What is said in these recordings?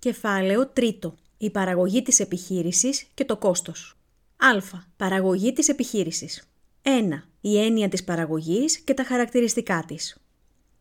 Κεφάλαιο τρίτο. Η παραγωγή της επιχείρησης και το κόστος. Α. Παραγωγή της επιχείρησης. 1. Η έννοια της παραγωγής και τα χαρακτηριστικά της.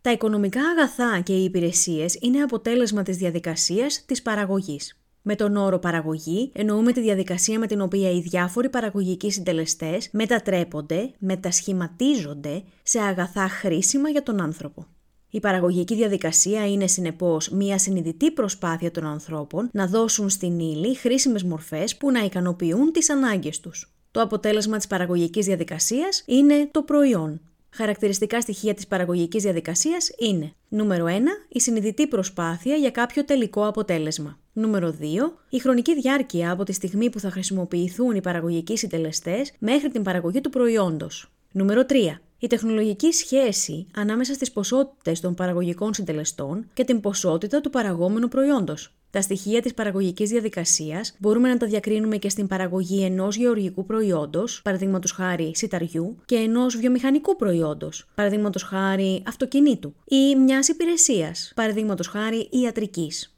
Τα οικονομικά αγαθά και οι υπηρεσίες είναι αποτέλεσμα της διαδικασίας της παραγωγής. Με τον όρο παραγωγή εννοούμε τη διαδικασία με την οποία οι διάφοροι παραγωγικοί συντελεστές μετατρέπονται, μετασχηματίζονται σε αγαθά χρήσιμα για τον άνθρωπο. Η παραγωγική διαδικασία είναι συνεπώς μια συνειδητή προσπάθεια των ανθρώπων να δώσουν στην ύλη χρήσιμες μορφές που να ικανοποιούν τις ανάγκες τους. Το αποτέλεσμα της παραγωγικής διαδικασίας είναι το προϊόν. Χαρακτηριστικά στοιχεία της παραγωγικής διαδικασίας είναι Νούμερο 1. Η συνειδητή προσπάθεια για κάποιο τελικό αποτέλεσμα. Νούμερο 2. Η χρονική διάρκεια από τη στιγμή που θα χρησιμοποιηθούν οι παραγωγικοί συντελεστές μέχρι την παραγωγή του προϊόντος. Νούμερο 3. Η τεχνολογική σχέση ανάμεσα στις ποσότητες των παραγωγικών συντελεστών και την ποσότητα του παραγόμενου προϊόντος. Τα στοιχεία της παραγωγικής διαδικασίας μπορούμε να τα διακρίνουμε και στην παραγωγή ενός γεωργικού προϊόντος, παραδείγματος χάρη σιταριού, και ενός βιομηχανικού προϊόντος, παραδείγματος χάρη αυτοκινήτου, ή μιας υπηρεσίας, παραδείγματος χάρη ιατρικής.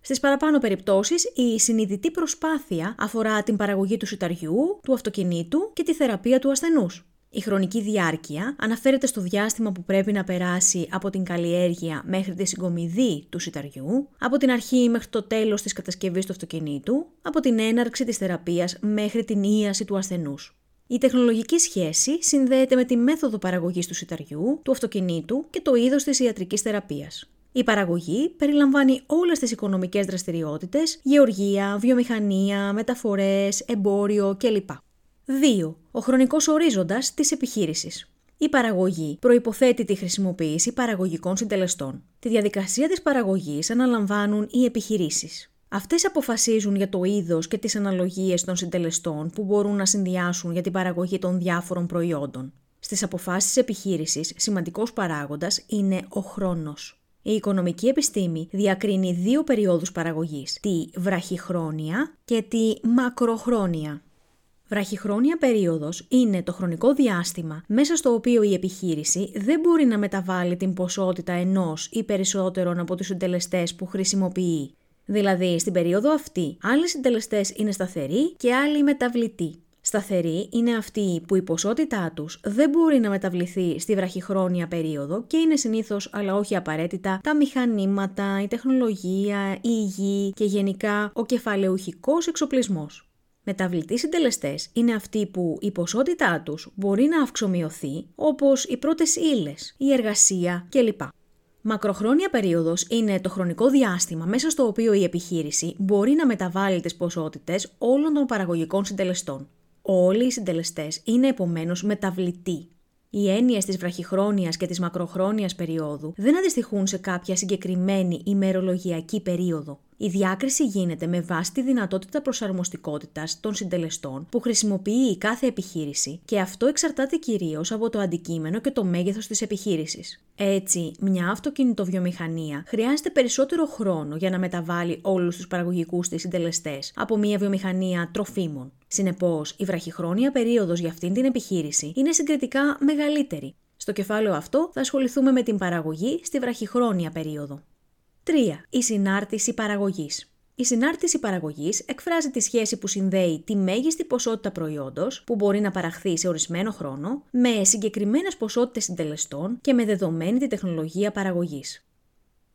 Στις παραπάνω περιπτώσεις, η συνειδητή προσπάθεια αφορά την παραγωγή του σιταριού, του αυτοκινήτου και τη θεραπεία του ασθενούς. Η χρονική διάρκεια αναφέρεται στο διάστημα που πρέπει να περάσει από την καλλιέργεια μέχρι τη συγκομιδή του σιταριού, από την αρχή μέχρι το τέλος της κατασκευής του αυτοκινήτου, από την έναρξη της θεραπείας μέχρι την ίαση του ασθενούς. Η τεχνολογική σχέση συνδέεται με τη μέθοδο παραγωγής του σιταριού, του αυτοκινήτου και το είδος της ιατρικής θεραπείας. Η παραγωγή περιλαμβάνει όλες τις οικονομικές δραστηριότητες, γεωργία, βιομηχανία, μεταφορές, εμπόριο κλπ. 2. Ο χρονικός ορίζοντας της επιχείρησης. Η παραγωγή προϋποθέτει τη χρησιμοποίηση παραγωγικών συντελεστών. Τη διαδικασία της παραγωγής αναλαμβάνουν οι επιχειρήσεις. Αυτές αποφασίζουν για το είδος και τις αναλογίες των συντελεστών που μπορούν να συνδυάσουν για την παραγωγή των διάφορων προϊόντων. Στις αποφάσεις επιχείρησης, σημαντικός παράγοντας είναι ο χρόνος. Η οικονομική επιστήμη διακρίνει δύο περιόδους παραγωγής, τη βραχυχρόνια και τη μακροχρόνια. Βραχυχρόνια περίοδος είναι το χρονικό διάστημα μέσα στο οποίο η επιχείρηση δεν μπορεί να μεταβάλει την ποσότητα ενός ή περισσότερων από τους συντελεστές που χρησιμοποιεί. Δηλαδή, στην περίοδο αυτή, άλλοι συντελεστές είναι σταθεροί και άλλοι μεταβλητοί. Σταθεροί είναι αυτοί που η ποσότητά τους δεν μπορεί να μεταβληθεί στη βραχυχρόνια περίοδο και είναι συνήθως, αλλά όχι απαραίτητα, τα μηχανήματα, η τεχνολογία, η υγιή και γενικά ο κεφαλαιουχικός εξοπλισμός. Μεταβλητοί συντελεστές είναι αυτοί που η ποσότητά τους μπορεί να αυξομοιωθεί, όπως οι πρώτες ύλες, η εργασία κλπ. Μακροχρόνια περίοδος είναι το χρονικό διάστημα μέσα στο οποίο η επιχείρηση μπορεί να μεταβάλει τις ποσότητες όλων των παραγωγικών συντελεστών. Όλοι οι συντελεστές είναι επομένως μεταβλητοί. Οι έννοιες της βραχυχρόνιας και της μακροχρόνιας περίοδου δεν αντιστοιχούν σε κάποια συγκεκριμένη ημερολογιακή περίοδο. Η διάκριση γίνεται με βάση τη δυνατότητα προσαρμοστικότητας των συντελεστών που χρησιμοποιεί η κάθε επιχείρηση και αυτό εξαρτάται κυρίως από το αντικείμενο και το μέγεθος της επιχείρησης. Έτσι, μια αυτοκινητοβιομηχανία χρειάζεται περισσότερο χρόνο για να μεταβάλει όλους τους παραγωγικούς της συντελεστές από μια βιομηχανία τροφίμων. Συνεπώς, η βραχυχρόνια περίοδος για αυτήν την επιχείρηση είναι συγκριτικά μεγαλύτερη. Στο κεφάλαιο αυτό θα ασχοληθούμε με την παραγωγή στη βραχυχρόνια περίοδο. 3. Η συνάρτηση παραγωγής. Η συνάρτηση παραγωγής εκφράζει τη σχέση που συνδέει τη μέγιστη ποσότητα προϊόντος που μπορεί να παραχθεί σε ορισμένο χρόνο με συγκεκριμένες ποσότητες συντελεστών και με δεδομένη τη τεχνολογία παραγωγής.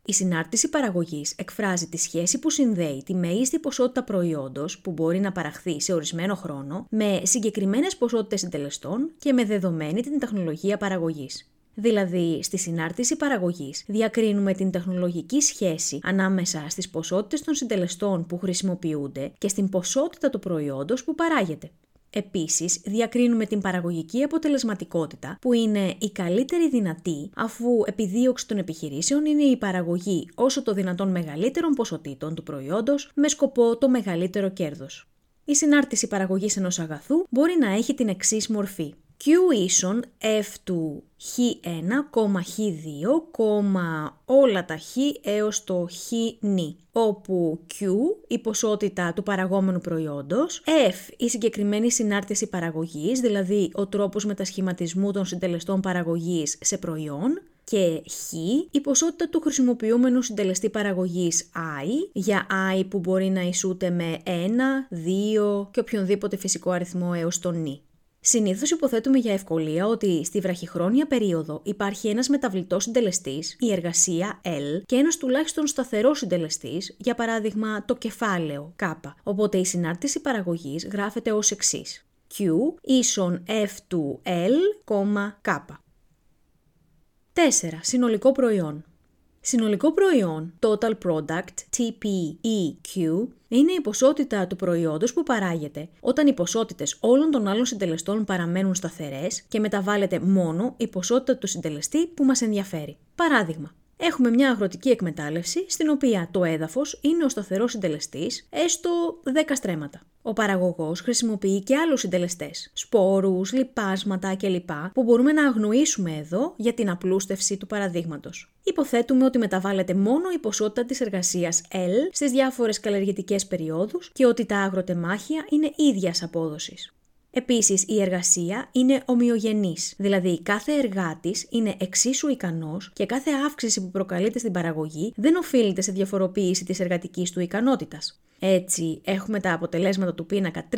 Η συνάρτηση παραγωγής εκφράζει τη σχέση που συνδέει τη μέγιστη ποσότητα προϊόντος που μπορεί να παραχθεί σε ορισμένο χρόνο με συγκεκριμένες ποσότητες συντελεστών και με δεδομένη την τεχνολογία παραγωγής. Δηλαδή, στη συνάρτηση παραγωγής διακρίνουμε την τεχνολογική σχέση ανάμεσα στις ποσότητες των συντελεστών που χρησιμοποιούνται και στην ποσότητα του προϊόντος που παράγεται. Επίσης, διακρίνουμε την παραγωγική αποτελεσματικότητα, που είναι η καλύτερη δυνατή, αφού επιδίωξη των επιχειρήσεων είναι η παραγωγή όσο το δυνατόν μεγαλύτερων ποσοτήτων του προϊόντος, με σκοπό το μεγαλύτερο κέρδος. Η συνάρτηση παραγωγής ενός αγαθού μπορεί να έχει την εξής μορφή. Q ίσον F του χ1, χ2, όλα τα χ έως το χ νη, όπου Q η ποσότητα του παραγόμενου προϊόντος, F η συγκεκριμένη συνάρτηση παραγωγής, δηλαδή ο τρόπος μετασχηματισμού των συντελεστών παραγωγής σε προϊόν, και χ η ποσότητα του χρησιμοποιούμενου συντελεστή παραγωγής i για i που μπορεί να ισούται με 1, 2 και οποιονδήποτε φυσικό αριθμό έως τον νη. Συνήθως υποθέτουμε για ευκολία ότι στη βραχυχρόνια περίοδο υπάρχει ένας μεταβλητός συντελεστής, η εργασία L, και ένας τουλάχιστον σταθερός συντελεστής, για παράδειγμα το κεφάλαιο K. Οπότε η συνάρτηση παραγωγής γράφεται ως εξής. Q ίσον F του L, K. 4. Συνολικό προϊόν. Συνολικό προϊόν, total product, TPEQ, είναι η ποσότητα του προϊόντος που παράγεται όταν οι ποσότητες όλων των άλλων συντελεστών παραμένουν σταθερές και μεταβάλλεται μόνο η ποσότητα του συντελεστή που μας ενδιαφέρει. Παράδειγμα, Έχουμε μια αγροτική εκμετάλλευση στην οποία το έδαφος είναι ο σταθερός συντελεστής έστω 10 στρέμματα. Ο παραγωγός χρησιμοποιεί και άλλους συντελεστές, σπόρους, λιπάσματα κλπ. που μπορούμε να αγνοήσουμε εδώ για την απλούστευση του παραδείγματος. Υποθέτουμε ότι μεταβάλλεται μόνο η ποσότητα της εργασίας L στις διάφορες καλλιεργητικές περιόδους και ότι τα αγροτεμάχια είναι ίδιας απόδοσης. Επίσης, η εργασία είναι ομοιογενής, δηλαδή κάθε εργάτης είναι εξίσου ικανός και κάθε αύξηση που προκαλείται στην παραγωγή δεν οφείλεται σε διαφοροποίηση της εργατικής του ικανότητας. Έτσι, έχουμε τα αποτελέσματα του πίνακα 3,1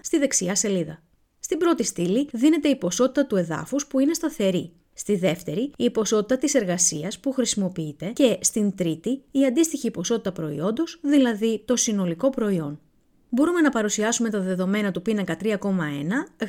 στη δεξιά σελίδα. Στην πρώτη στήλη δίνεται η ποσότητα του εδάφους που είναι σταθερή. Στη δεύτερη, η ποσότητα της εργασίας που χρησιμοποιείται και στην τρίτη, η αντίστοιχη ποσότητα προϊόντος, δηλαδή το συνολικό προϊόν μπορούμε να παρουσιάσουμε τα δεδομένα του πίνακα 3,1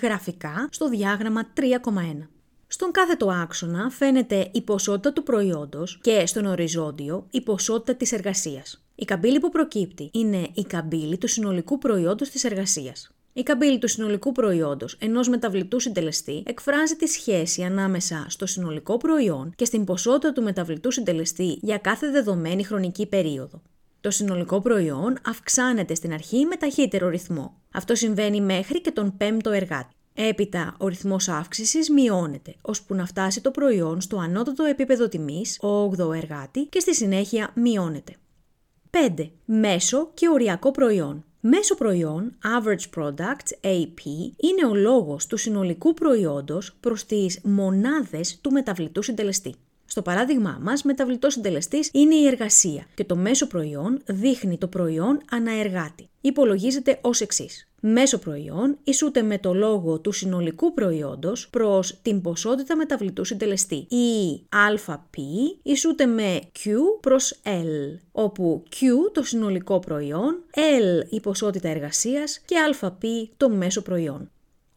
γραφικά στο διάγραμμα 3,1. Στον κάθετο άξονα φαίνεται η ποσότητα του προϊόντος και στον οριζόντιο η ποσότητα της εργασίας. Η καμπύλη που προκύπτει είναι η καμπύλη του συνολικού προϊόντος της εργασίας. Η καμπύλη του συνολικού προϊόντος ενός μεταβλητού συντελεστή εκφράζει τη σχέση ανάμεσα στο συνολικό προϊόν και στην ποσότητα του μεταβλητού συντελεστή για κάθε δεδομένη χρονική περίοδο. Το συνολικό προϊόν αυξάνεται στην αρχή με ταχύτερο ρυθμό. Αυτό συμβαίνει μέχρι και τον πέμπτο εργάτη. Έπειτα, ο ρυθμός αύξησης μειώνεται, ώσπου να φτάσει το προϊόν στο ανώτατο επίπεδο τιμής, ο 8ο εργάτη, και στη συνέχεια μειώνεται. 5. Μέσο και οριακό προϊόν. Μέσο προϊόν, average product, AP, είναι ο λόγος του συνολικού προϊόντος προς τις μονάδες του μεταβλητού συντελεστή. Στο παράδειγμά μας, μεταβλητός συντελεστής είναι η εργασία και το μέσο προϊόν δείχνει το προϊόν αναεργάτη. Υπολογίζεται ως εξής. Μέσο προϊόν ισούται με το λόγο του συνολικού προϊόντος προς την ποσότητα μεταβλητού συντελεστή. Η ΑΠ ισούται με Q προς L, όπου Q το συνολικό προϊόν, L η ποσότητα εργασίας και ΑΠ το μέσο προϊόν.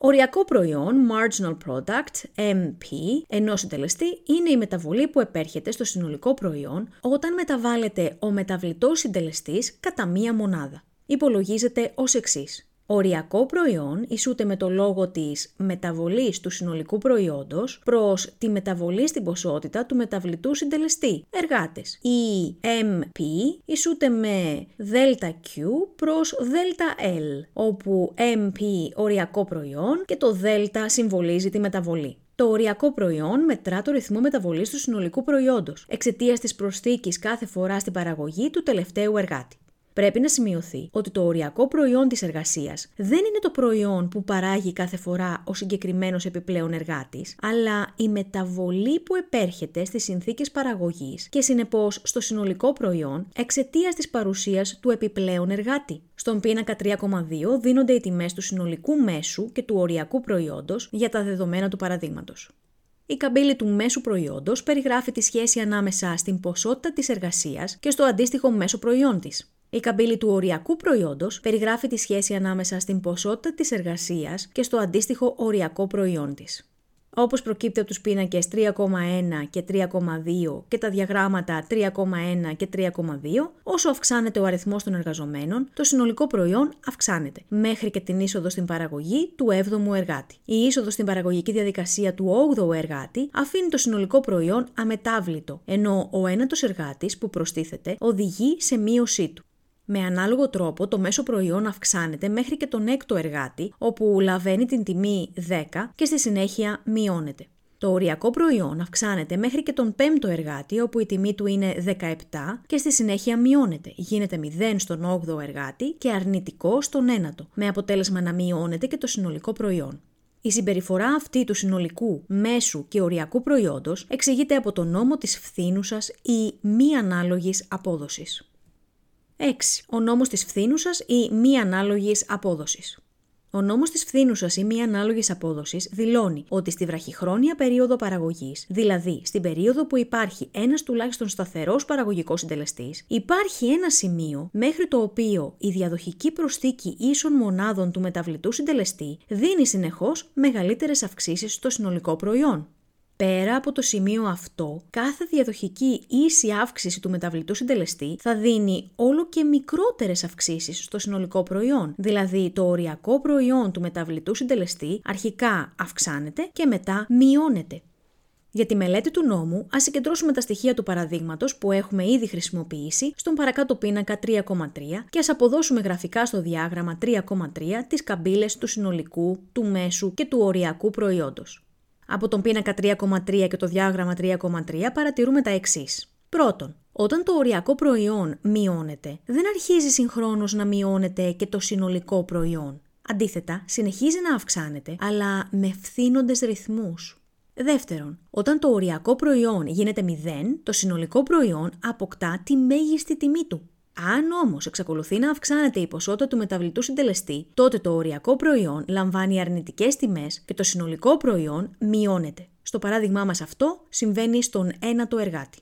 Οριακό προϊόν, marginal product, MP, ενός συντελεστή είναι η μεταβολή που επέρχεται στο συνολικό προϊόν όταν μεταβάλλεται ο μεταβλητός συντελεστής κατά μία μονάδα. Υπολογίζεται ως εξής. Οριακό προϊόν ισούται με το λόγο της μεταβολής του συνολικού προϊόντος προς τη μεταβολή στην ποσότητα του μεταβλητού συντελεστή, εργάτες. Η MP ισούται με ΔQ προς ΔL, όπου MP οριακό προϊόν και το Δ συμβολίζει τη μεταβολή. Το οριακό προϊόν μετρά το ρυθμό μεταβολής του συνολικού προϊόντος, εξαιτίας της προσθήκης κάθε φορά στην παραγωγή του τελευταίου εργάτη. Πρέπει να σημειωθεί ότι το οριακό προϊόν της εργασίας δεν είναι το προϊόν που παράγει κάθε φορά ο συγκεκριμένος επιπλέον εργάτης, αλλά η μεταβολή που επέρχεται στις συνθήκες παραγωγής και συνεπώς στο συνολικό προϊόν εξαιτίας της παρουσίας του επιπλέον εργάτη. Στον πίνακα 3,2 δίνονται οι τιμές του συνολικού μέσου και του οριακού προϊόντος για τα δεδομένα του παραδείγματος. Η καμπύλη του μέσου προϊόντος περιγράφει τη σχέση ανάμεσα στην ποσότητα της εργασίας και στο αντίστοιχο μέσο προϊόν της. Η καμπύλη του οριακού προϊόντος περιγράφει τη σχέση ανάμεσα στην ποσότητα της εργασίας και στο αντίστοιχο οριακό προϊόν της. Όπως προκύπτει από τους πίνακες 3,1 και 3,2 και τα διαγράμματα 3,1 και 3,2, όσο αυξάνεται ο αριθμός των εργαζομένων, το συνολικό προϊόν αυξάνεται, μέχρι και την είσοδο στην παραγωγή του 7ου εργάτη. Η είσοδο στην παραγωγική διαδικασία του 8ου εργάτη αφήνει το συνολικό προϊόν αμετάβλητο, ενώ ο ένατος εργάτης που προστίθεται οδηγεί σε μείωσή του. Με ανάλογο τρόπο το μέσο προϊόν αυξάνεται μέχρι και τον έκτο εργάτη, όπου λαβαίνει την τιμή 10 και στη συνέχεια μειώνεται. Το οριακό προϊόν αυξάνεται μέχρι και τον πέμπτο εργάτη, όπου η τιμή του είναι 17 και στη συνέχεια μειώνεται. Γίνεται 0 στον 8ο εργάτη και αρνητικό στον ένατο, με αποτέλεσμα να μειώνεται και το συνολικό προϊόν. Η συμπεριφορά αυτή του συνολικού, μέσου και οριακού προϊόντος εξηγείται από το νόμο της φθήνουσας ή μη ανάλογης απόδοσης. 6. Ο νόμος της φθήνουσας ή μη ανάλογης απόδοσης. Ο νόμος της φθήνουσας ή μη ανάλογης απόδοσης δηλώνει ότι στη βραχυχρόνια περίοδο παραγωγής, δηλαδή στην περίοδο που υπάρχει ένας τουλάχιστον σταθερός παραγωγικός συντελεστής, υπάρχει ένα σημείο μέχρι το οποίο η διαδοχική προσθήκη ίσων μονάδων του μεταβλητού συντελεστή δίνει συνεχώς μεγαλύτερες αυξήσεις στο συνολικό προϊόν. Πέρα από το σημείο αυτό, κάθε διαδοχική ίση αύξηση του μεταβλητού συντελεστή θα δίνει όλο και μικρότερες αυξήσεις στο συνολικό προϊόν. Δηλαδή, το οριακό προϊόν του μεταβλητού συντελεστή αρχικά αυξάνεται και μετά μειώνεται. Για τη μελέτη του νόμου, ας συγκεντρώσουμε τα στοιχεία του παραδείγματος που έχουμε ήδη χρησιμοποιήσει στον παρακάτω πίνακα 3,3 και ας αποδώσουμε γραφικά στο διάγραμμα 3,3 τις καμπύλες του συνολικού, του μέσου και του οριακού προϊόντος. Από τον πίνακα 3,3 και το διάγραμμα 3,3 παρατηρούμε τα εξής. Πρώτον, όταν το οριακό προϊόν μειώνεται, δεν αρχίζει συγχρόνως να μειώνεται και το συνολικό προϊόν. Αντίθετα, συνεχίζει να αυξάνεται, αλλά με φθήνοντες ρυθμούς. Δεύτερον, όταν το οριακό προϊόν γίνεται 0, το συνολικό προϊόν αποκτά τη μέγιστη τιμή του. Αν όμως εξακολουθεί να αυξάνεται η ποσότητα του μεταβλητού συντελεστή, τότε το οριακό προϊόν λαμβάνει αρνητικές τιμές και το συνολικό προϊόν μειώνεται. Στο παράδειγμά μας αυτό συμβαίνει στον ένατο εργάτη.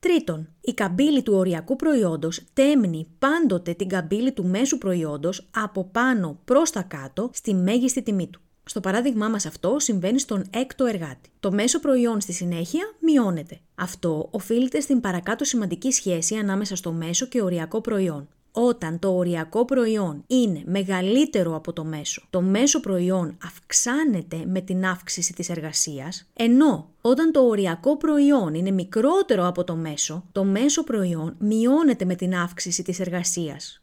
Τρίτον, η καμπύλη του οριακού προϊόντος τέμνει πάντοτε την καμπύλη του μέσου προϊόντος από πάνω προς τα κάτω στη μέγιστη τιμή του. Στο παράδειγμά μας αυτό συμβαίνει στον έκτο εργάτη. Το μέσο προϊόν στη συνέχεια μειώνεται. Αυτό οφείλεται στην παρακάτω σημαντική σχέση ανάμεσα στο μέσο και οριακό προϊόν. Όταν το οριακό προϊόν είναι μεγαλύτερο από το μέσο, το μέσο προϊόν αυξάνεται με την αύξηση της εργασίας, ενώ όταν το οριακό προϊόν είναι μικρότερο από το μέσο, το μέσο προϊόν μειώνεται με την αύξηση της εργασίας.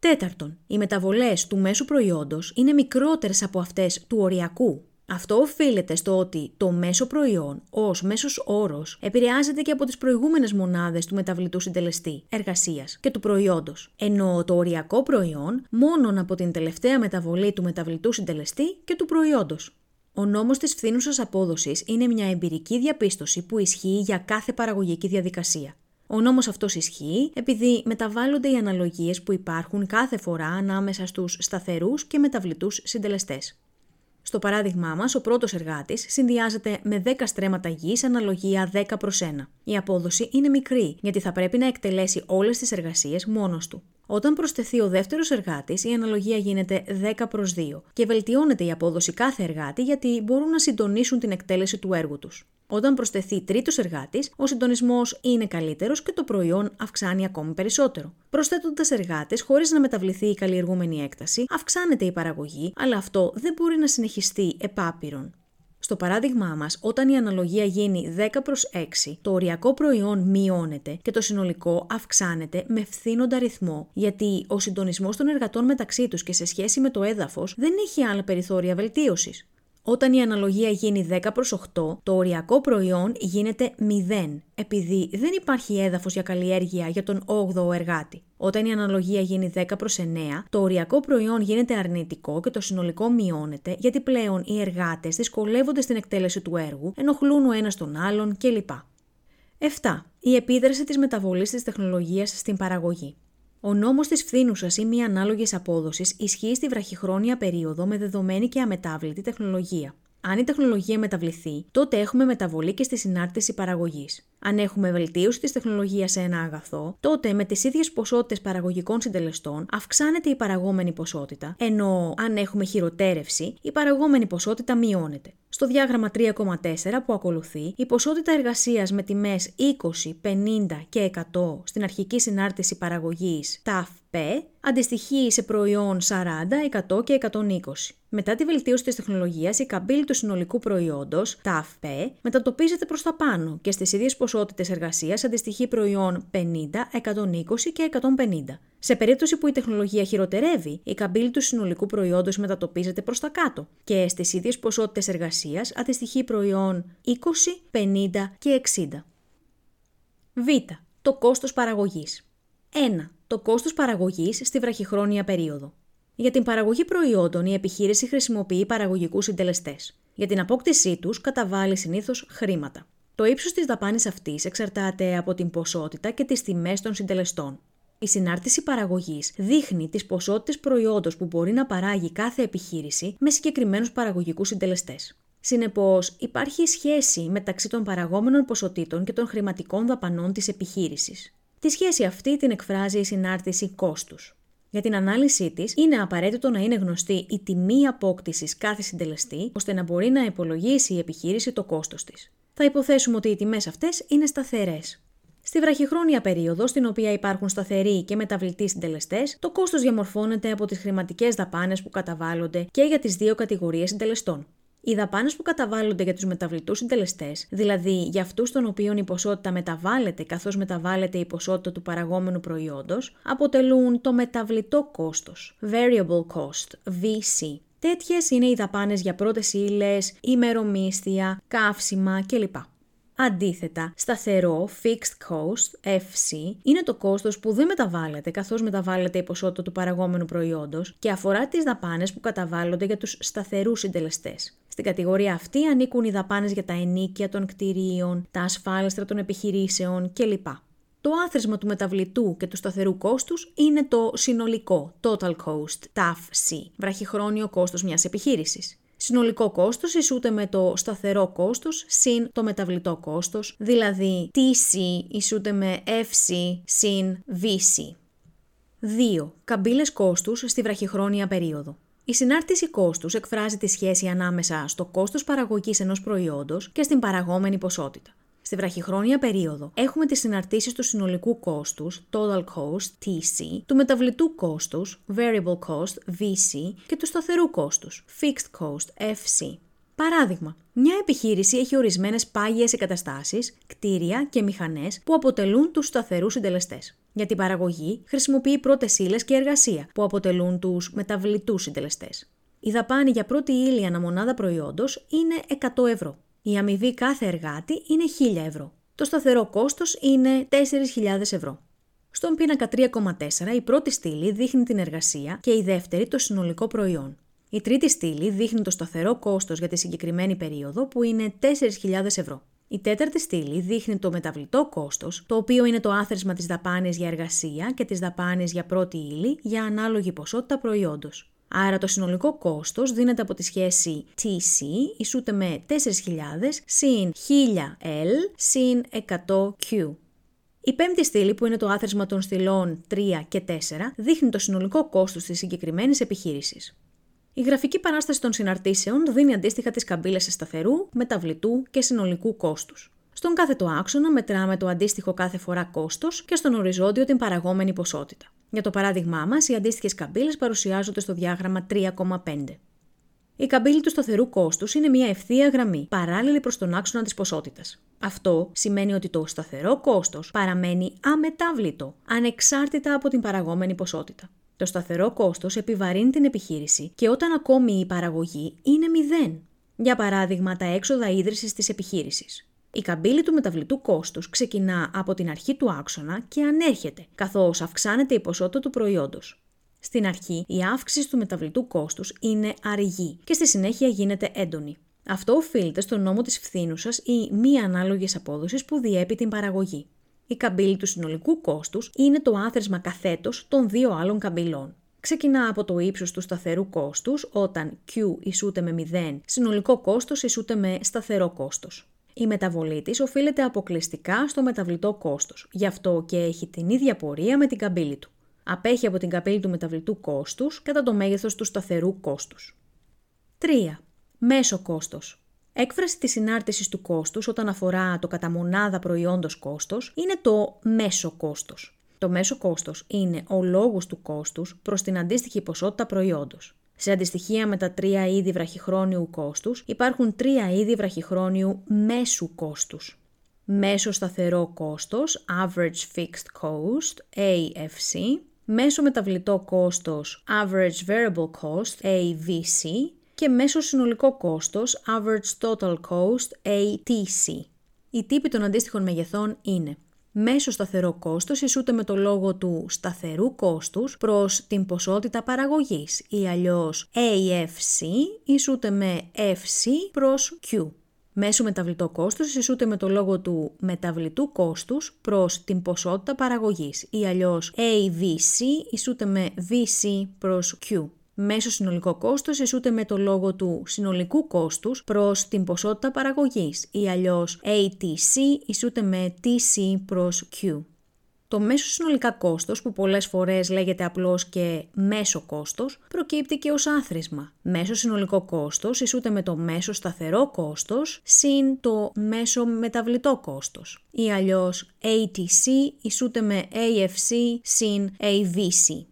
Τέταρτον, οι μεταβολές του μέσου προϊόντος είναι μικρότερες από αυτές του οριακού. Αυτό οφείλεται στο ότι το μέσο προϊόν ως μέσος όρος επηρεάζεται και από τις προηγούμενες μονάδες του μεταβλητού συντελεστή εργασίας και του προϊόντος, ενώ το οριακό προϊόν μόνον από την τελευταία μεταβολή του μεταβλητού συντελεστή και του προϊόντος. Ο νόμος της φθήνουσας απόδοσης είναι μια εμπειρική διαπίστωση που ισχύει για κάθε παραγωγική διαδικασία. Ο νόμος αυτός ισχύει επειδή μεταβάλλονται οι αναλογίες που υπάρχουν κάθε φορά ανάμεσα στους σταθερούς και μεταβλητούς συντελεστές. Στο παράδειγμά μας, ο πρώτος εργάτης συνδυάζεται με 10 στρέμματα γης αναλογία 10 προς 1. Η απόδοση είναι μικρή, γιατί θα πρέπει να εκτελέσει όλες τις εργασίες μόνος του. Όταν προσθεθεί ο δεύτερος εργάτης, η αναλογία γίνεται 10 προς 2 και βελτιώνεται η απόδοση κάθε εργάτη γιατί μπορούν να συντονίσουν την εκτέλεση του έργου τους. Όταν προσθεθεί τρίτος εργάτης, ο συντονισμός είναι καλύτερος και το προϊόν αυξάνει ακόμη περισσότερο. Προσθέτοντας εργάτες χωρίς να μεταβληθεί η καλλιεργούμενη έκταση, αυξάνεται η παραγωγή, αλλά αυτό δεν μπορεί να συνεχιστεί επάπειρον. Στο παράδειγμά μας, όταν η αναλογία γίνει 10 προς 6, το οριακό προϊόν μειώνεται και το συνολικό αυξάνεται με φθήνοντα ρυθμό, γιατί ο συντονισμός των εργατών μεταξύ τους και σε σχέση με το έδαφος δεν έχει άλλα περιθώρια βελτίωσης. Όταν η αναλογία γίνει 10 προς 8, το οριακό προϊόν γίνεται 0, επειδή δεν υπάρχει έδαφος για καλλιέργεια για τον 8ο εργάτη. Όταν η αναλογία γίνει 10 προς 9, το οριακό προϊόν γίνεται αρνητικό και το συνολικό μειώνεται, γιατί πλέον οι εργάτες δυσκολεύονται στην εκτέλεση του έργου, ενοχλούν ο ένας τον άλλον κλπ. 7. Η επίδραση της μεταβολής της τεχνολογίας στην παραγωγή. Ο νόμος της φθήνουσας ή μη ανάλογης απόδοσης ισχύει στη βραχυχρόνια περίοδο με δεδομένη και αμετάβλητη τεχνολογία. Αν η τεχνολογία μεταβληθεί, τότε έχουμε μεταβολή και στη συνάρτηση παραγωγής. Αν έχουμε βελτίωση της τεχνολογίας σε ένα αγαθό, τότε με τις ίδιες ποσότητες παραγωγικών συντελεστών αυξάνεται η παραγόμενη ποσότητα, ενώ αν έχουμε χειροτέρευση, η παραγόμενη ποσότητα μειώνεται. Στο διάγραμμα 3,4 που ακολουθεί, η ποσότητα εργασίας με τιμές 20, 50 και 100 στην αρχική συνάρτηση παραγωγής TAF-P αντιστοιχεί σε προϊόν 40, 100 και 120. Μετά τη βελτίωση της τεχνολογίας, η καμπύλη του συνολικού προϊόντος, TAF-P, μετατοπίζεται προς τα πάνω και στις ίδιες ποσότητες εργασίας αντιστοιχεί προϊόν 50, 120 και 150. Σε περίπτωση που η τεχνολογία χειροτερεύει, η καμπύλη του συνολικού προϊόντος μετατοπίζεται προς τα κάτω και στις ίδιες ποσότητες εργασίας αντιστοιχεί προϊόν 20, 50 και 60. Β. Το κόστος παραγωγής. 1. Το κόστος παραγωγής στη βραχυχρόνια περίοδο. Για την παραγωγή προϊόντων, η επιχείρηση χρησιμοποιεί παραγωγικούς συντελεστές. Για την απόκτησή τους, καταβάλει συνήθως χρήματα. Το ύψος της δαπάνης αυτής εξαρτάται από την ποσότητα και τις τιμές των συντελεστών. Η συνάρτηση παραγωγής δείχνει τις ποσότητες προϊόντος που μπορεί να παράγει κάθε επιχείρηση με συγκεκριμένους παραγωγικούς συντελεστές. Συνεπώς, υπάρχει σχέση μεταξύ των παραγόμενων ποσοτήτων και των χρηματικών δαπανών της επιχείρησης. Τη σχέση αυτή την εκφράζει η συνάρτηση κόστους. Για την ανάλυση της, είναι απαραίτητο να είναι γνωστή η τιμή απόκτησης κάθε συντελεστή, ώστε να μπορεί να υπολογίσει η επιχείρηση το κόστος της. Θα υποθέσουμε ότι οι τιμές αυτές είναι σταθερές. Στη βραχυχρόνια περίοδο, στην οποία υπάρχουν σταθεροί και μεταβλητοί συντελεστές, το κόστος διαμορφώνεται από τις χρηματικές δαπάνες που καταβάλλονται και για τις δύο κατηγορίες συντελεστών. Οι δαπάνες που καταβάλλονται για τους μεταβλητούς συντελεστές, δηλαδή για αυτούς των οποίων η ποσότητα μεταβάλλεται καθώς μεταβάλλεται η ποσότητα του παραγόμενου προϊόντος, αποτελούν το μεταβλητό κόστος, variable cost, VC. Τέτοιες είναι οι δαπάνες για πρώτες ύλες, ημερομίσθια, καύσιμα κλπ. Αντίθετα, σταθερό fixed cost, FC, είναι το κόστος που δεν μεταβάλλεται καθώς μεταβάλλεται η ποσότητα του παραγόμενου προϊόντος και αφορά τις δαπάνες που καταβάλλονται για τους σταθερούς συντελεστές. Στην κατηγορία αυτή ανήκουν οι δαπάνες για τα ενίκια των κτηρίων, τα ασφάλιστρα των επιχειρήσεων κλπ. Το άθροισμα του μεταβλητού και του σταθερού κόστους είναι το συνολικό Total Cost, TAF-C, βραχυχρόνιο κόστος μιας επιχείρησης. Συνολικό κόστος ισούται με το σταθερό κόστος συν το μεταβλητό κόστος, δηλαδή TC ισούται με FC συν VC. 2. Καμπύλες κόστους στη βραχυχρόνια περίοδο. Η συνάρτηση κόστους εκφράζει τη σχέση ανάμεσα στο κόστος παραγωγής ενός προϊόντος και στην παραγόμενη ποσότητα. Στη βραχυχρόνια περίοδο έχουμε τις συναρτήσεις του συνολικού κόστους, total cost, TC, του μεταβλητού κόστους, variable cost, VC και του σταθερού κόστους, fixed cost, FC. Παράδειγμα, μια επιχείρηση έχει ορισμένες πάγιες εγκαταστάσεις, κτίρια και μηχανές που αποτελούν τους σταθερούς συντελεστές. Για την παραγωγή χρησιμοποιεί πρώτες ύλες και εργασία που αποτελούν τους μεταβλητούς συντελεστές. Η δαπάνη για πρώτη ύλη αναμονάδα προϊόντος είναι 100 ευρώ. Η αμοιβή κάθε εργάτη είναι 1000 ευρώ. Το σταθερό κόστος είναι 4.000 ευρώ. Στον πίνακα 3,4 η πρώτη στήλη δείχνει την εργασία και η δεύτερη το συνολικό προϊόν. Η τρίτη στήλη δείχνει το σταθερό κόστος για τη συγκεκριμένη περίοδο που είναι 4.000 ευρώ. Η τέταρτη στήλη δείχνει το μεταβλητό κόστος, το οποίο είναι το άθροισμα της δαπάνης για εργασία και της δαπάνης για πρώτη ύλη για ανάλογη ποσότητα προϊόντος. Άρα το συνολικό κόστος δίνεται από τη σχέση TC ισούται με 4.000 συν 1000L συν 100Q. Η πέμπτη στήλη, που είναι το άθροισμα των στυλών 3 και 4, δείχνει το συνολικό κόστος της συγκεκριμένης επιχείρησης. Η γραφική παράσταση των συναρτήσεων δίνει αντίστοιχα τις καμπύλες σταθερού, μεταβλητού και συνολικού κόστους. Στον κάθετο άξονα μετράμε το αντίστοιχο κάθε φορά κόστος και στον οριζόντιο την παραγόμενη ποσότητα. Για το παράδειγμά μας, οι αντίστοιχες καμπύλες παρουσιάζονται στο διάγραμμα 3,5. Η καμπύλη του σταθερού κόστους είναι μια ευθεία γραμμή, παράλληλη προς τον άξονα της ποσότητας. Αυτό σημαίνει ότι το σταθερό κόστος παραμένει αμετάβλητο, ανεξάρτητα από την παραγόμενη ποσότητα. Το σταθερό κόστος επιβαρύνει την επιχείρηση και όταν ακόμη η παραγωγή είναι μηδέν. Για παράδειγμα, τα έξοδα ίδρυσης της επιχείρησης. Η καμπύλη του μεταβλητού κόστους ξεκινά από την αρχή του άξονα και ανέρχεται, καθώς αυξάνεται η ποσότητα του προϊόντος. Στην αρχή, η αύξηση του μεταβλητού κόστους είναι αργή και στη συνέχεια γίνεται έντονη. Αυτό οφείλεται στον νόμο της φθήνουσας ή μη ανάλογης απόδοσης που διέπει την παραγωγή. Η καμπύλη του συνολικού κόστους είναι το άθροισμα καθέτος των δύο άλλων καμπυλών. Ξεκινά από το ύψος του σταθερού κόστους, όταν Q ισούται με 0, συνολικό κόστος ισούται με σταθερό κόστος. Η μεταβολή της οφείλεται αποκλειστικά στο μεταβλητό κόστος, γι' αυτό και έχει την ίδια πορεία με την καμπύλη του. Απέχει από την καμπύλη του μεταβλητού κόστους κατά το μέγεθος του σταθερού κόστους. 3. Μέσο κόστος. Έκφραση της συνάρτησης του κόστους όταν αφορά το κατά μονάδα προϊόντος κόστος είναι το μέσο κόστος. Το μέσο κόστος είναι ο λόγος του κόστους προς την αντίστοιχη ποσότητα προϊόντος. Σε αντιστοιχεία με τα τρία είδη βραχυχρόνιου κόστους, υπάρχουν τρία είδη βραχυχρόνιου μέσου κόστους. Μέσο σταθερό κόστος, average fixed cost, AFC, μέσο μεταβλητό κόστος, average variable cost, AVC και μέσο συνολικό κόστος, average total cost, ATC. Οι τύποι των αντίστοιχων μεγεθών είναι Μέσο σταθερό κόστος ισούται με το λόγο του σταθερού κόστους προς την ποσότητα παραγωγής ή αλλιώς AFC ισούται με FC προς Q. Μέσο μεταβλητό κόστος ισούται με το λόγο του μεταβλητού κόστους προς την ποσότητα παραγωγής ή αλλιώς AVC ισούται με VC προς Q. Μέσο συνολικό κόστος ισούται με το λόγο του συνολικού κόστους προς την ποσότητα παραγωγής ή αλλιώς ATC ισούται με TC προς Q. Το μέσο συνολικά κόστος, που πολλές φορές λέγεται απλώς και μέσο κόστος, προκύπτει και ως άθροισμα. Μέσο συνολικό κόστος ισούται με το μέσο σταθερό κόστος συν το μέσο μεταβλητό κόστος ή αλλιώς ATC ισούται με AFC συν AVC.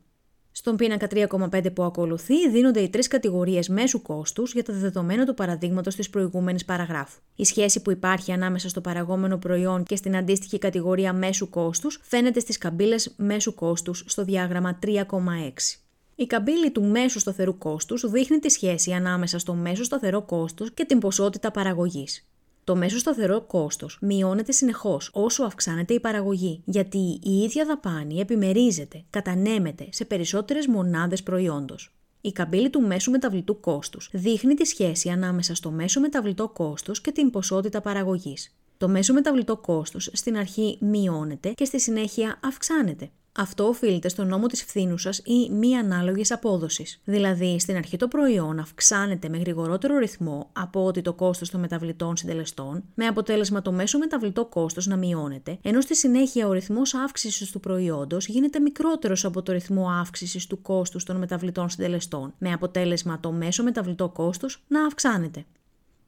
Στον πίνακα 3,5 που ακολουθεί δίνονται οι τρεις κατηγορίες μέσου κόστους για τα δεδομένα του παραδείγματος της προηγούμενης παραγράφου. Η σχέση που υπάρχει ανάμεσα στο παραγόμενο προϊόν και στην αντίστοιχη κατηγορία μέσου κόστους φαίνεται στις καμπύλες μέσου κόστους στο διάγραμμα 3,6. Η καμπύλη του μέσου σταθερού κόστους δείχνει τη σχέση ανάμεσα στο μέσο σταθερό κόστος και την ποσότητα παραγωγής. Το μέσο σταθερό κόστος μειώνεται συνεχώς όσο αυξάνεται η παραγωγή, γιατί η ίδια δαπάνη επιμερίζεται, κατανέμεται σε περισσότερες μονάδες προϊόντος. Η καμπύλη του μέσου μεταβλητού κόστους δείχνει τη σχέση ανάμεσα στο μέσο μεταβλητό κόστος και την ποσότητα παραγωγής. Το μέσο μεταβλητό κόστος στην αρχή μειώνεται και στη συνέχεια αυξάνεται. Αυτό οφείλεται στο νόμο της φθήνουσα ή μη ανάλογης απόδοσης. Δηλαδή, στην αρχή το προϊόν αυξάνεται με γρηγορότερο ρυθμό από ότι το κόστος των μεταβλητών συντελεστών, με αποτέλεσμα το μέσο μεταβλητό κόστος να μειώνεται, ενώ στη συνέχεια ο ρυθμός αύξησης του προϊόντος γίνεται μικρότερος από το ρυθμό αύξησης του κόστους των μεταβλητών συντελεστών, με αποτέλεσμα το μέσο μεταβλητό κόστος να αυξάνεται.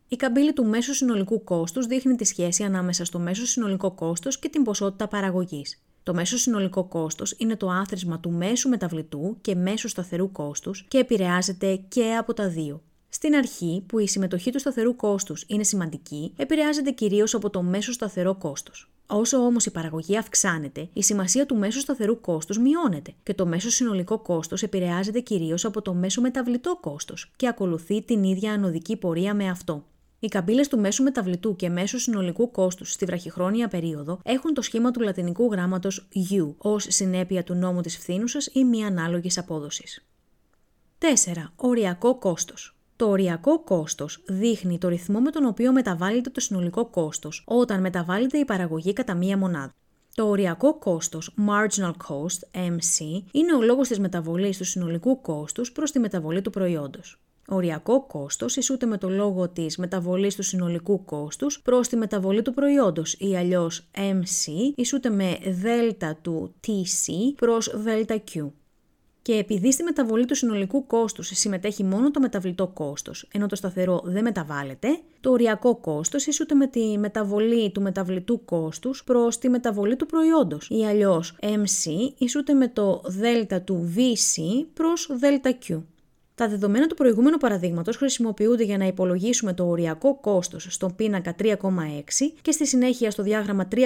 Η καμπύλη του μέσου συνολικού κόστους δείχνει τη σχέση ανάμεσα στο μέσο συνολικό κόστος και την ποσότητα παραγωγής. Το μέσο συνολικό κόστος είναι το άθροισμα του μέσου μεταβλητού και μέσου σταθερού κόστους και επηρεάζεται και από τα δύο. Στην αρχή, που η συμμετοχή του σταθερού κόστους είναι σημαντική, επηρεάζεται κυρίως από το μέσο σταθερό κόστος. Όσο όμως η παραγωγή αυξάνεται, η σημασία του μέσου σταθερού κόστους μειώνεται και το μέσο συνολικό κόστος επηρεάζεται κυρίως από το μέσο μεταβλητό κόστος και ακολουθεί την ίδια ανωδική πορεία με αυτό. Οι καμπύλες του μέσου μεταβλητού και μέσου συνολικού κόστους στη βραχυχρόνια περίοδο έχουν το σχήμα του λατινικού γράμματος U ως συνέπεια του νόμου της φθήνουσας ή μη ανάλογης απόδοσης. 4. Οριακό κόστος. Το οριακό κόστος δείχνει το ρυθμό με τον οποίο μεταβάλλεται το συνολικό κόστος όταν μεταβάλλεται η παραγωγή κατά μία μονάδα. Το οριακό κόστος, marginal cost, MC, είναι ο λόγος της μεταβολής του συνολικού κόστους προς τη μεταβολή του προϊόντος. Οριακό κόστος ισούται με το λόγο της μεταβολής του συνολικού κόστους προς τη μεταβολή του προϊόντος ή αλλιώς MC ισούται με δέλτα του TC προς δέλτα Q. Και επειδή στη μεταβολή του συνολικού κόστους συμμετέχει μόνο το μεταβλητό κόστος, ενώ το σταθερό δεν μεταβάλλεται, το οριακό κόστος ισούται με τη μεταβολή του μεταβλητού κόστους προς τη μεταβολή του προϊόντος, ή αλλιώς MC ισούται με το δέλτα του VC προς δέλτα Q. Τα δεδομένα του προηγούμενου παραδείγματος χρησιμοποιούνται για να υπολογίσουμε το οριακό κόστος στον πίνακα 3,6 και στη συνέχεια στο διάγραμμα 3,7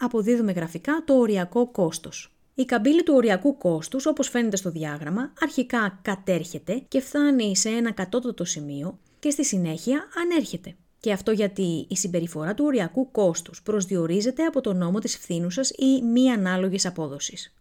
αποδίδουμε γραφικά το οριακό κόστος. Η καμπύλη του οριακού κόστους, όπως φαίνεται στο διάγραμμα, αρχικά κατέρχεται και φτάνει σε ένα κατώτατο σημείο και στη συνέχεια ανέρχεται. Και αυτό γιατί η συμπεριφορά του οριακού κόστους προσδιορίζεται από το νόμο της φθήνουσας ή μη ανάλογης απόδοσης.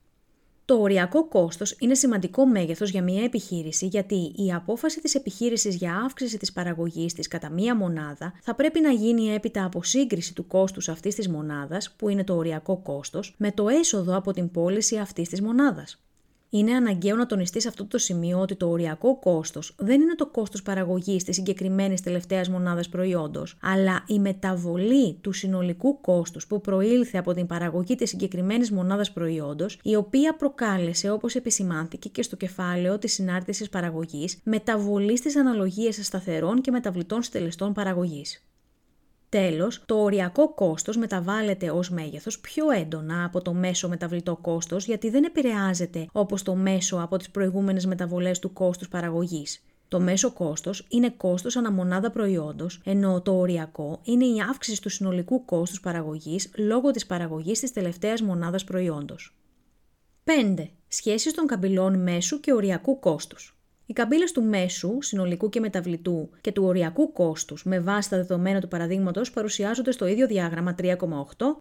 Το οριακό κόστος είναι σημαντικό μέγεθος για μια επιχείρηση γιατί η απόφαση της επιχείρησης για αύξηση της παραγωγής της κατά μία μονάδα θα πρέπει να γίνει έπειτα από σύγκριση του κόστους αυτής της μονάδας, που είναι το οριακό κόστος, με το έσοδο από την πώληση αυτής της μονάδας. Είναι αναγκαίο να τονιστεί σε αυτό το σημείο ότι το οριακό κόστος δεν είναι το κόστος παραγωγής της συγκεκριμένης τελευταίας μονάδας προϊόντος, αλλά η μεταβολή του συνολικού κόστους που προήλθε από την παραγωγή της συγκεκριμένης μονάδας προϊόντος, η οποία προκάλεσε, όπως επισημάνθηκε και στο κεφάλαιο της συνάρτησης παραγωγής, μεταβολή στις αναλογίες σταθερών και μεταβλητών στελεστών παραγωγής. Τέλος, το οριακό κόστος μεταβάλλεται ως μέγεθος πιο έντονα από το μέσο μεταβλητό κόστος γιατί δεν επηρεάζεται όπως το μέσο από τις προηγούμενες μεταβολές του κόστους παραγωγής. Το μέσο κόστος είναι κόστος αναμονάδα προϊόντος, ενώ το οριακό είναι η αύξηση του συνολικού κόστους παραγωγής λόγω της παραγωγής της τελευταίας μονάδας προϊόντος. 5. Σχέσεις των καμπυλών μέσου και οριακού κόστους. Οι καμπύλες του μέσου, συνολικού και μεταβλητού και του οριακού κόστους με βάση τα δεδομένα του παραδείγματος παρουσιάζονται στο ίδιο διάγραμμα 3,8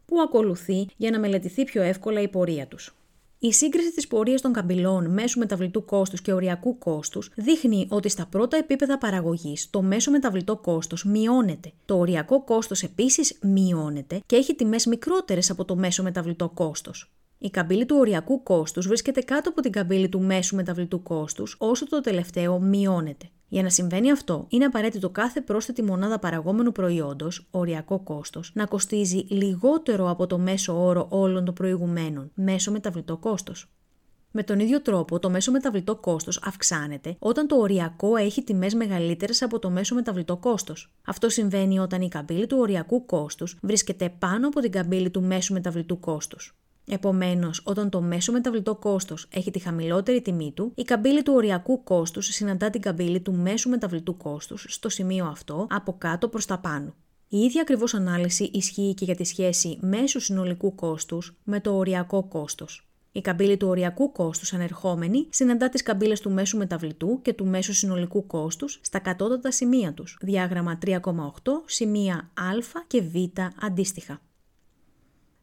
που ακολουθεί για να μελετηθεί πιο εύκολα η πορεία τους. Η σύγκριση της πορείας των καμπυλών μέσου μεταβλητού κόστους και οριακού κόστους δείχνει ότι στα πρώτα επίπεδα παραγωγής το μέσο μεταβλητό κόστος μειώνεται. Το οριακό κόστος επίσης μειώνεται και έχει τιμές μικρότερες από το μέσο μεταβλητό κόστος. Η καμπύλη του οριακού κόστους βρίσκεται κάτω από την καμπύλη του μέσου μεταβλητού κόστους, όσο το τελευταίο μειώνεται. Για να συμβαίνει αυτό, είναι απαραίτητο κάθε πρόσθετη μονάδα παραγόμενου προϊόντος, οριακό κόστος, να κοστίζει λιγότερο από το μέσο όρο όλων των προηγουμένων, μέσο μεταβλητό κόστος. Με τον ίδιο τρόπο, το μέσο μεταβλητό κόστος αυξάνεται όταν το οριακό έχει τιμές μεγαλύτερες από το μέσο μεταβλητό κόστος. Αυτό συμβαίνει όταν η καμπύλη του οριακού κόστους βρίσκεται πάνω από την καμπύλη του μέσου μεταβλητού κόστους. Επομένως, όταν το μέσο μεταβλητό κόστος έχει τη χαμηλότερη τιμή του, η καμπύλη του οριακού κόστους συναντά την καμπύλη του μέσου μεταβλητού κόστους στο σημείο αυτό από κάτω προς τα πάνω. Η ίδια ακριβώς ανάλυση ισχύει και για τη σχέση μέσου συνολικού κόστους με το οριακό κόστος. Η καμπύλη του οριακού κόστους ανερχόμενη συναντά τις καμπύλες του μέσου μεταβλητού και του μέσου συνολικού κόστους στα κατώτατα σημεία τους, διάγραμμα 3,8, σημεία α και β αντίστοιχα.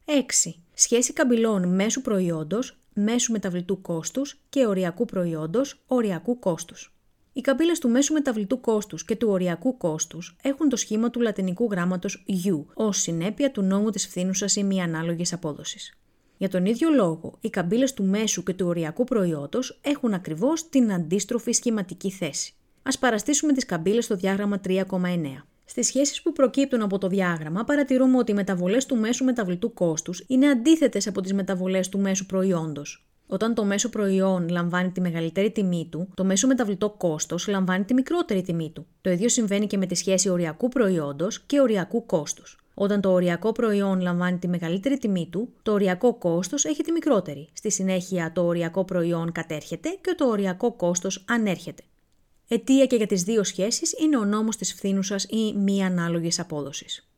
6. Σχέση καμπυλών μέσου προϊόντος, μέσου μεταβλητού κόστους και οριακού προϊόντος, οριακού κόστους. Οι καμπύλες του μέσου μεταβλητού κόστους και του οριακού κόστους έχουν το σχήμα του λατινικού γράμματος U ως συνέπεια του νόμου της φθήνουσας ή μη ανάλογης απόδοσης. Για τον ίδιο λόγο, οι καμπύλες του μέσου και του οριακού προϊόντος έχουν ακριβώς την αντίστροφη σχηματική θέση. Ας παραστήσουμε τις καμπύλες στο διάγραμμα 3,9. Στις σχέσεις που προκύπτουν από το διάγραμμα, παρατηρούμε ότι οι μεταβολές του μέσου μεταβλητού κόστους είναι αντίθετες από τις μεταβολές του μέσου προϊόντος. Όταν το μέσο προϊόν λαμβάνει τη μεγαλύτερη τιμή του, το μέσο μεταβλητό κόστος λαμβάνει τη μικρότερη τιμή του. Το ίδιο συμβαίνει και με τη σχέση οριακού προϊόντος και οριακού κόστους. Όταν το οριακό προϊόν λαμβάνει τη μεγαλύτερη τιμή του, το οριακό κόστος έχει τη μικρότερη. Στη συνέχεια, το οριακό προϊόν κατέρχεται και το οριακό κόστος ανέρχεται. Αιτία και για τις δύο σχέσεις είναι ο νόμος της φθήνουσας ή μη ανάλογης απόδοσης.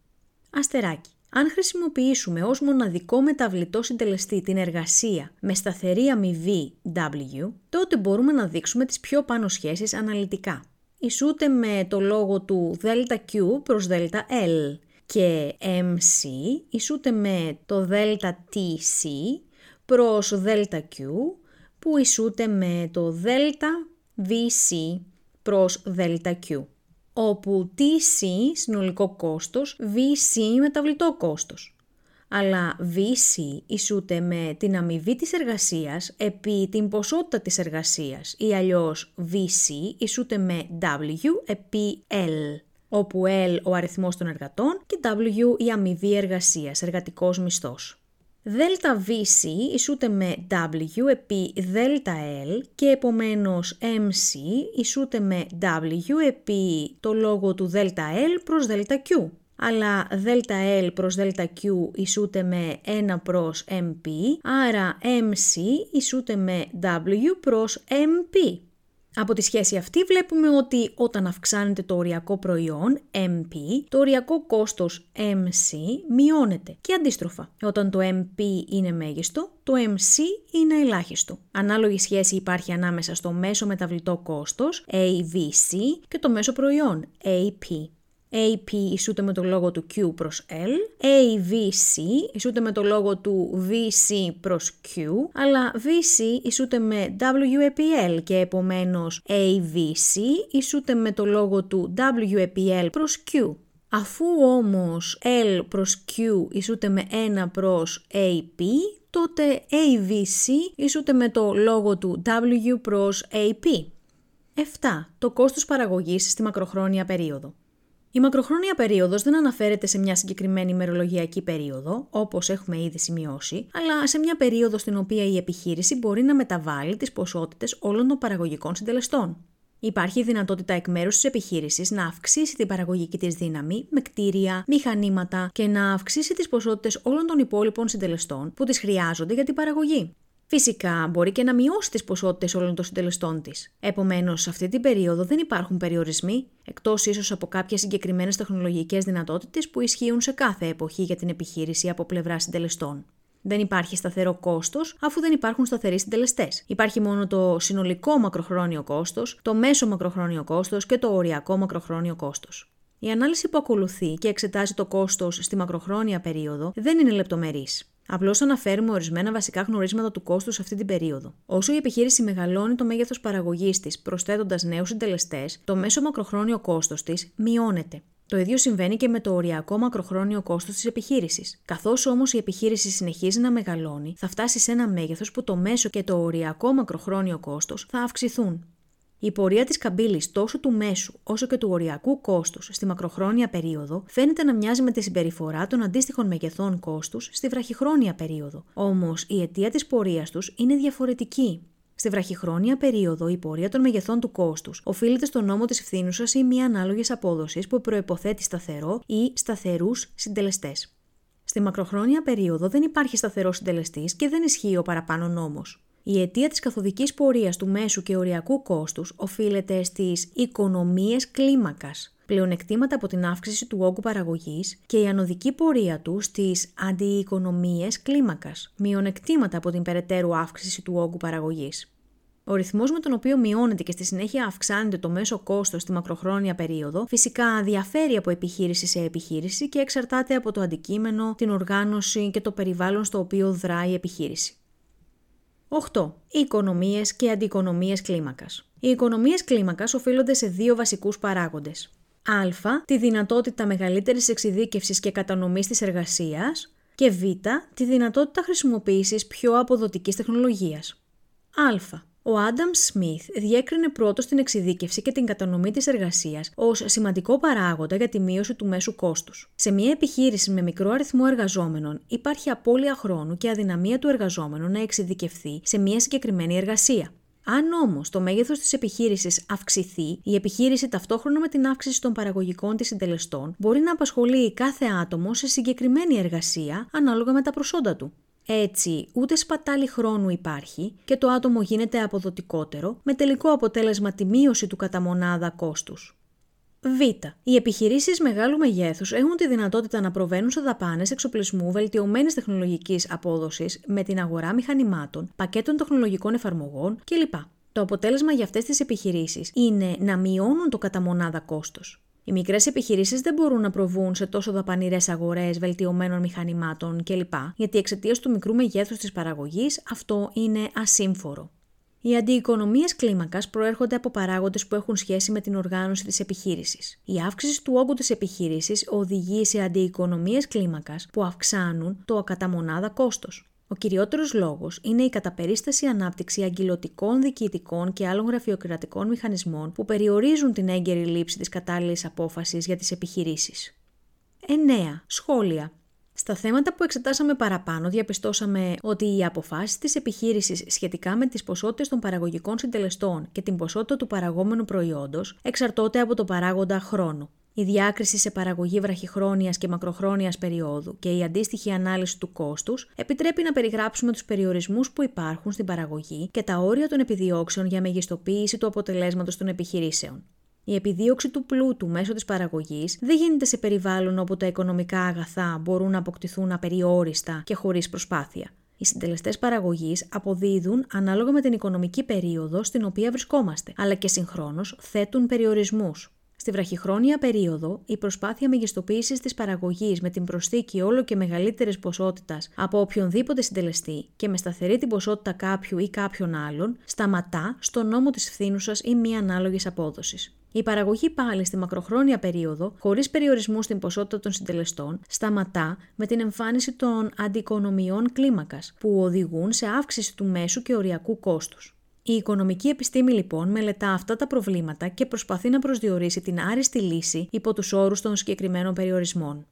Αστεράκι. Αν χρησιμοποιήσουμε ως μοναδικό μεταβλητό συντελεστή την εργασία με σταθερή αμοιβή W, τότε μπορούμε να δείξουμε τις πιο πάνω σχέσεις αναλυτικά. Ισούται με το λόγο του ΔQ προς ΔL και MC ισούται με το ΔTC προς ΔQ που ισούται με το ΔVC προς ΔQ, όπου TC συνολικό κόστος, VC μεταβλητό κόστος. Αλλά VC ισούται με την αμοιβή της εργασίας επί την ποσότητα της εργασίας ή αλλιώς VC ισούται με W επί L, όπου L ο αριθμός των εργατών και W η αμοιβή εργασίας, εργατικός μισθός. ΔΒC ισούται με W επί ΔL και επομένως MC ισούται με W επί το λόγο του ΔL προς ΔQ. Αλλά ΔL προς ΔQ ισούται με 1 προς MP, άρα MC ισούται με W προς MP. Από τη σχέση αυτή βλέπουμε ότι όταν αυξάνεται το οριακό προϊόν MP, το οριακό κόστος MC μειώνεται και αντίστροφα. Όταν το MP είναι μέγιστο, το MC είναι ελάχιστο. Ανάλογη σχέση υπάρχει ανάμεσα στο μέσο μεταβλητό κόστος AVC και το μέσο προϊόν AP. AP ισούται με το λόγο του Q προς L, AVC ισούται με το λόγο του VC προς Q, αλλά VC ισούται με W επί L και επομένως AVC ισούται με το λόγο του W επί L προς Q. Αφού όμως L προς Q ισούται με 1 προς AP, τότε AVC ισούται με το λόγο του W προς AP. 7. Το κόστος παραγωγής στη μακροχρόνια περίοδο. Η μακροχρόνια περίοδος δεν αναφέρεται σε μια συγκεκριμένη ημερολογιακή περίοδο, όπως έχουμε ήδη σημειώσει, αλλά σε μια περίοδο στην οποία η επιχείρηση μπορεί να μεταβάλει τις ποσότητες όλων των παραγωγικών συντελεστών. Υπάρχει δυνατότητα εκ μέρους της επιχείρησης να αυξήσει την παραγωγική της δύναμη με κτίρια, μηχανήματα και να αυξήσει τις ποσότητες όλων των υπόλοιπων συντελεστών που τις χρειάζονται για την παραγωγή. Φυσικά, μπορεί και να μειώσει τις ποσότητες όλων των συντελεστών της. Επομένως, σε αυτή την περίοδο δεν υπάρχουν περιορισμοί, εκτός ίσως από κάποιες συγκεκριμένες τεχνολογικές δυνατότητες που ισχύουν σε κάθε εποχή για την επιχείρηση από πλευρά συντελεστών. Δεν υπάρχει σταθερό κόστος, αφού δεν υπάρχουν σταθεροί συντελεστές. Υπάρχει μόνο το συνολικό μακροχρόνιο κόστος, το μέσο μακροχρόνιο κόστος και το οριακό μακροχρόνιο κόστος. Η ανάλυση που ακολουθεί και εξετάζει το κόστος στη μακροχρόνια περίοδο δεν είναι λεπτομερής. Απλώς αναφέρουμε ορισμένα βασικά γνωρίσματα του κόστους σε αυτή την περίοδο. Όσο η επιχείρηση μεγαλώνει το μέγεθος παραγωγής της προσθέτοντας νέους συντελεστές, το μέσο μακροχρόνιο κόστος της μειώνεται. Το ίδιο συμβαίνει και με το οριακό μακροχρόνιο κόστος της επιχείρησης. Καθώς όμως η επιχείρηση συνεχίζει να μεγαλώνει, θα φτάσει σε ένα μέγεθος που το μέσο και το οριακό μακροχρόνιο κόστος θα αυξηθούν. Η πορεία της καμπύλης τόσο του μέσου όσο και του οριακού κόστους στη μακροχρόνια περίοδο φαίνεται να μοιάζει με τη συμπεριφορά των αντίστοιχων μεγεθών κόστους στη βραχυχρόνια περίοδο. Όμως η αιτία της πορείας τους είναι διαφορετική. Στη βραχυχρόνια περίοδο, η πορεία των μεγεθών του κόστους οφείλεται στο νόμο της ευθύνουσας ή μη ανάλογης απόδοσης που προποθέτει σταθερό ή σταθερούς συντελεστές. Στη μακροχρόνια περίοδο δεν υπάρχει σταθερός συντελεστής και δεν ισχύει ο παραπάνω νόμος. Η αιτία της καθοδικής πορείας του μέσου και οριακού κόστους οφείλεται στις οικονομίες κλίμακας, πλεονεκτήματα από την αύξηση του όγκου παραγωγής και η ανωδική πορεία του στις αντιοικονομίες κλίμακας, μειονεκτήματα από την περαιτέρω αύξηση του όγκου παραγωγής. Ο ρυθμός με τον οποίο μειώνεται και στη συνέχεια αυξάνεται το μέσο κόστος στη μακροχρόνια περίοδο, φυσικά διαφέρει από επιχείρηση σε επιχείρηση και εξαρτάται από το αντικείμενο, την οργάνωση και το περιβάλλον στο οποίο δράει η επιχείρηση. 8. Οι οικονομίες και αντιοικονομίε κλίμακας. Οι οικονομίες κλίμακας οφείλονται σε δύο βασικούς παράγοντες. Α. Τη δυνατότητα μεγαλύτερης εξειδίκευσης και κατανομής της εργασίας. Και Β. Τη δυνατότητα χρησιμοποίησης πιο αποδοτικής τεχνολογίας. Α. Ο Άνταμ Σμιθ διέκρινε πρώτος την εξειδίκευση και την κατανομή της εργασίας ως σημαντικό παράγοντα για τη μείωση του μέσου κόστους. Σε μια επιχείρηση με μικρό αριθμό εργαζόμενων υπάρχει απώλεια χρόνου και αδυναμία του εργαζόμενου να εξειδικευθεί σε μια συγκεκριμένη εργασία. Αν όμως το μέγεθος της επιχείρησης αυξηθεί, η επιχείρηση ταυτόχρονα με την αύξηση των παραγωγικών της συντελεστών μπορεί να απασχολεί κάθε άτομο σε συγκεκριμένη εργασία ανάλογα με τα προσόντα του. Έτσι, ούτε σπατάλη χρόνου υπάρχει και το άτομο γίνεται αποδοτικότερο, με τελικό αποτέλεσμα τη μείωση του κατά μονάδα κόστους. Β. Οι επιχειρήσεις μεγάλου μεγέθους έχουν τη δυνατότητα να προβαίνουν σε δαπάνες εξοπλισμού βελτιωμένης τεχνολογικής απόδοσης με την αγορά μηχανημάτων, πακέτων τεχνολογικών εφαρμογών κλπ. Το αποτέλεσμα για αυτές τις επιχειρήσεις είναι να μειώνουν το κατά μονάδα κόστος. Οι μικρές επιχειρήσεις δεν μπορούν να προβούν σε τόσο δαπανηρές αγορές βελτιωμένων μηχανημάτων κλπ. Γιατί εξαιτίας του μικρού μεγέθους της παραγωγής αυτό είναι ασύμφορο. Οι αντιοικονομίες κλίμακας προέρχονται από παράγοντες που έχουν σχέση με την οργάνωση της επιχείρησης. Η αύξηση του όγκου της επιχείρησης οδηγεί σε αντιοικονομίες κλίμακας που αυξάνουν το ακαταμονάδα κόστος. Ο κυριότερος λόγος είναι η καταπερίσταση ανάπτυξη αγκυλωτικών, διοικητικών και άλλων γραφειοκρατικών μηχανισμών που περιορίζουν την έγκαιρη λήψη της κατάλληλης απόφασης για τις επιχειρήσεις. 9. Σχόλια. Στα θέματα που εξετάσαμε παραπάνω, διαπιστώσαμε ότι οι αποφάσεις της επιχείρησης σχετικά με τις ποσότητες των παραγωγικών συντελεστών και την ποσότητα του παραγόμενου προϊόντος εξαρτώνται από το παράγοντα χρόνο. Η διάκριση σε παραγωγή βραχυχρόνιας και μακροχρόνιας περίοδου και η αντίστοιχη ανάλυση του κόστους επιτρέπει να περιγράψουμε τους περιορισμούς που υπάρχουν στην παραγωγή και τα όρια των επιδιώξεων για μεγιστοποίηση του αποτελέσματος των επιχειρήσεων. Η επιδίωξη του πλούτου μέσω της παραγωγής δεν γίνεται σε περιβάλλον όπου τα οικονομικά αγαθά μπορούν να αποκτηθούν απεριόριστα και χωρίς προσπάθεια. Οι συντελεστές παραγωγής αποδίδουν ανάλογα με την οικονομική περίοδο στην οποία βρισκόμαστε, αλλά και συγχρόνως θέτουν περιορισμούς. Στη βραχυχρόνια περίοδο, η προσπάθεια μεγιστοποίησης της παραγωγής με την προσθήκη όλο και μεγαλύτερης ποσότητας από οποιονδήποτε συντελεστή και με σταθερή την ποσότητα κάποιου ή κάποιων άλλων, σταματά στο νόμο της φθήνουσας ή μη ανάλογης απόδοσης. Η παραγωγή πάλι στη μακροχρόνια περίοδο, χωρίς περιορισμούς στην ποσότητα των συντελεστών, σταματά με την εμφάνιση των αντικονομιών κλίμακας, που οδηγούν σε αύξηση του μέσου και οριακού κόστους. Η οικονομική επιστήμη λοιπόν μελετά αυτά τα προβλήματα και προσπαθεί να προσδιορίσει την άριστη λύση υπό τους όρους των συγκεκριμένων περιορισμών.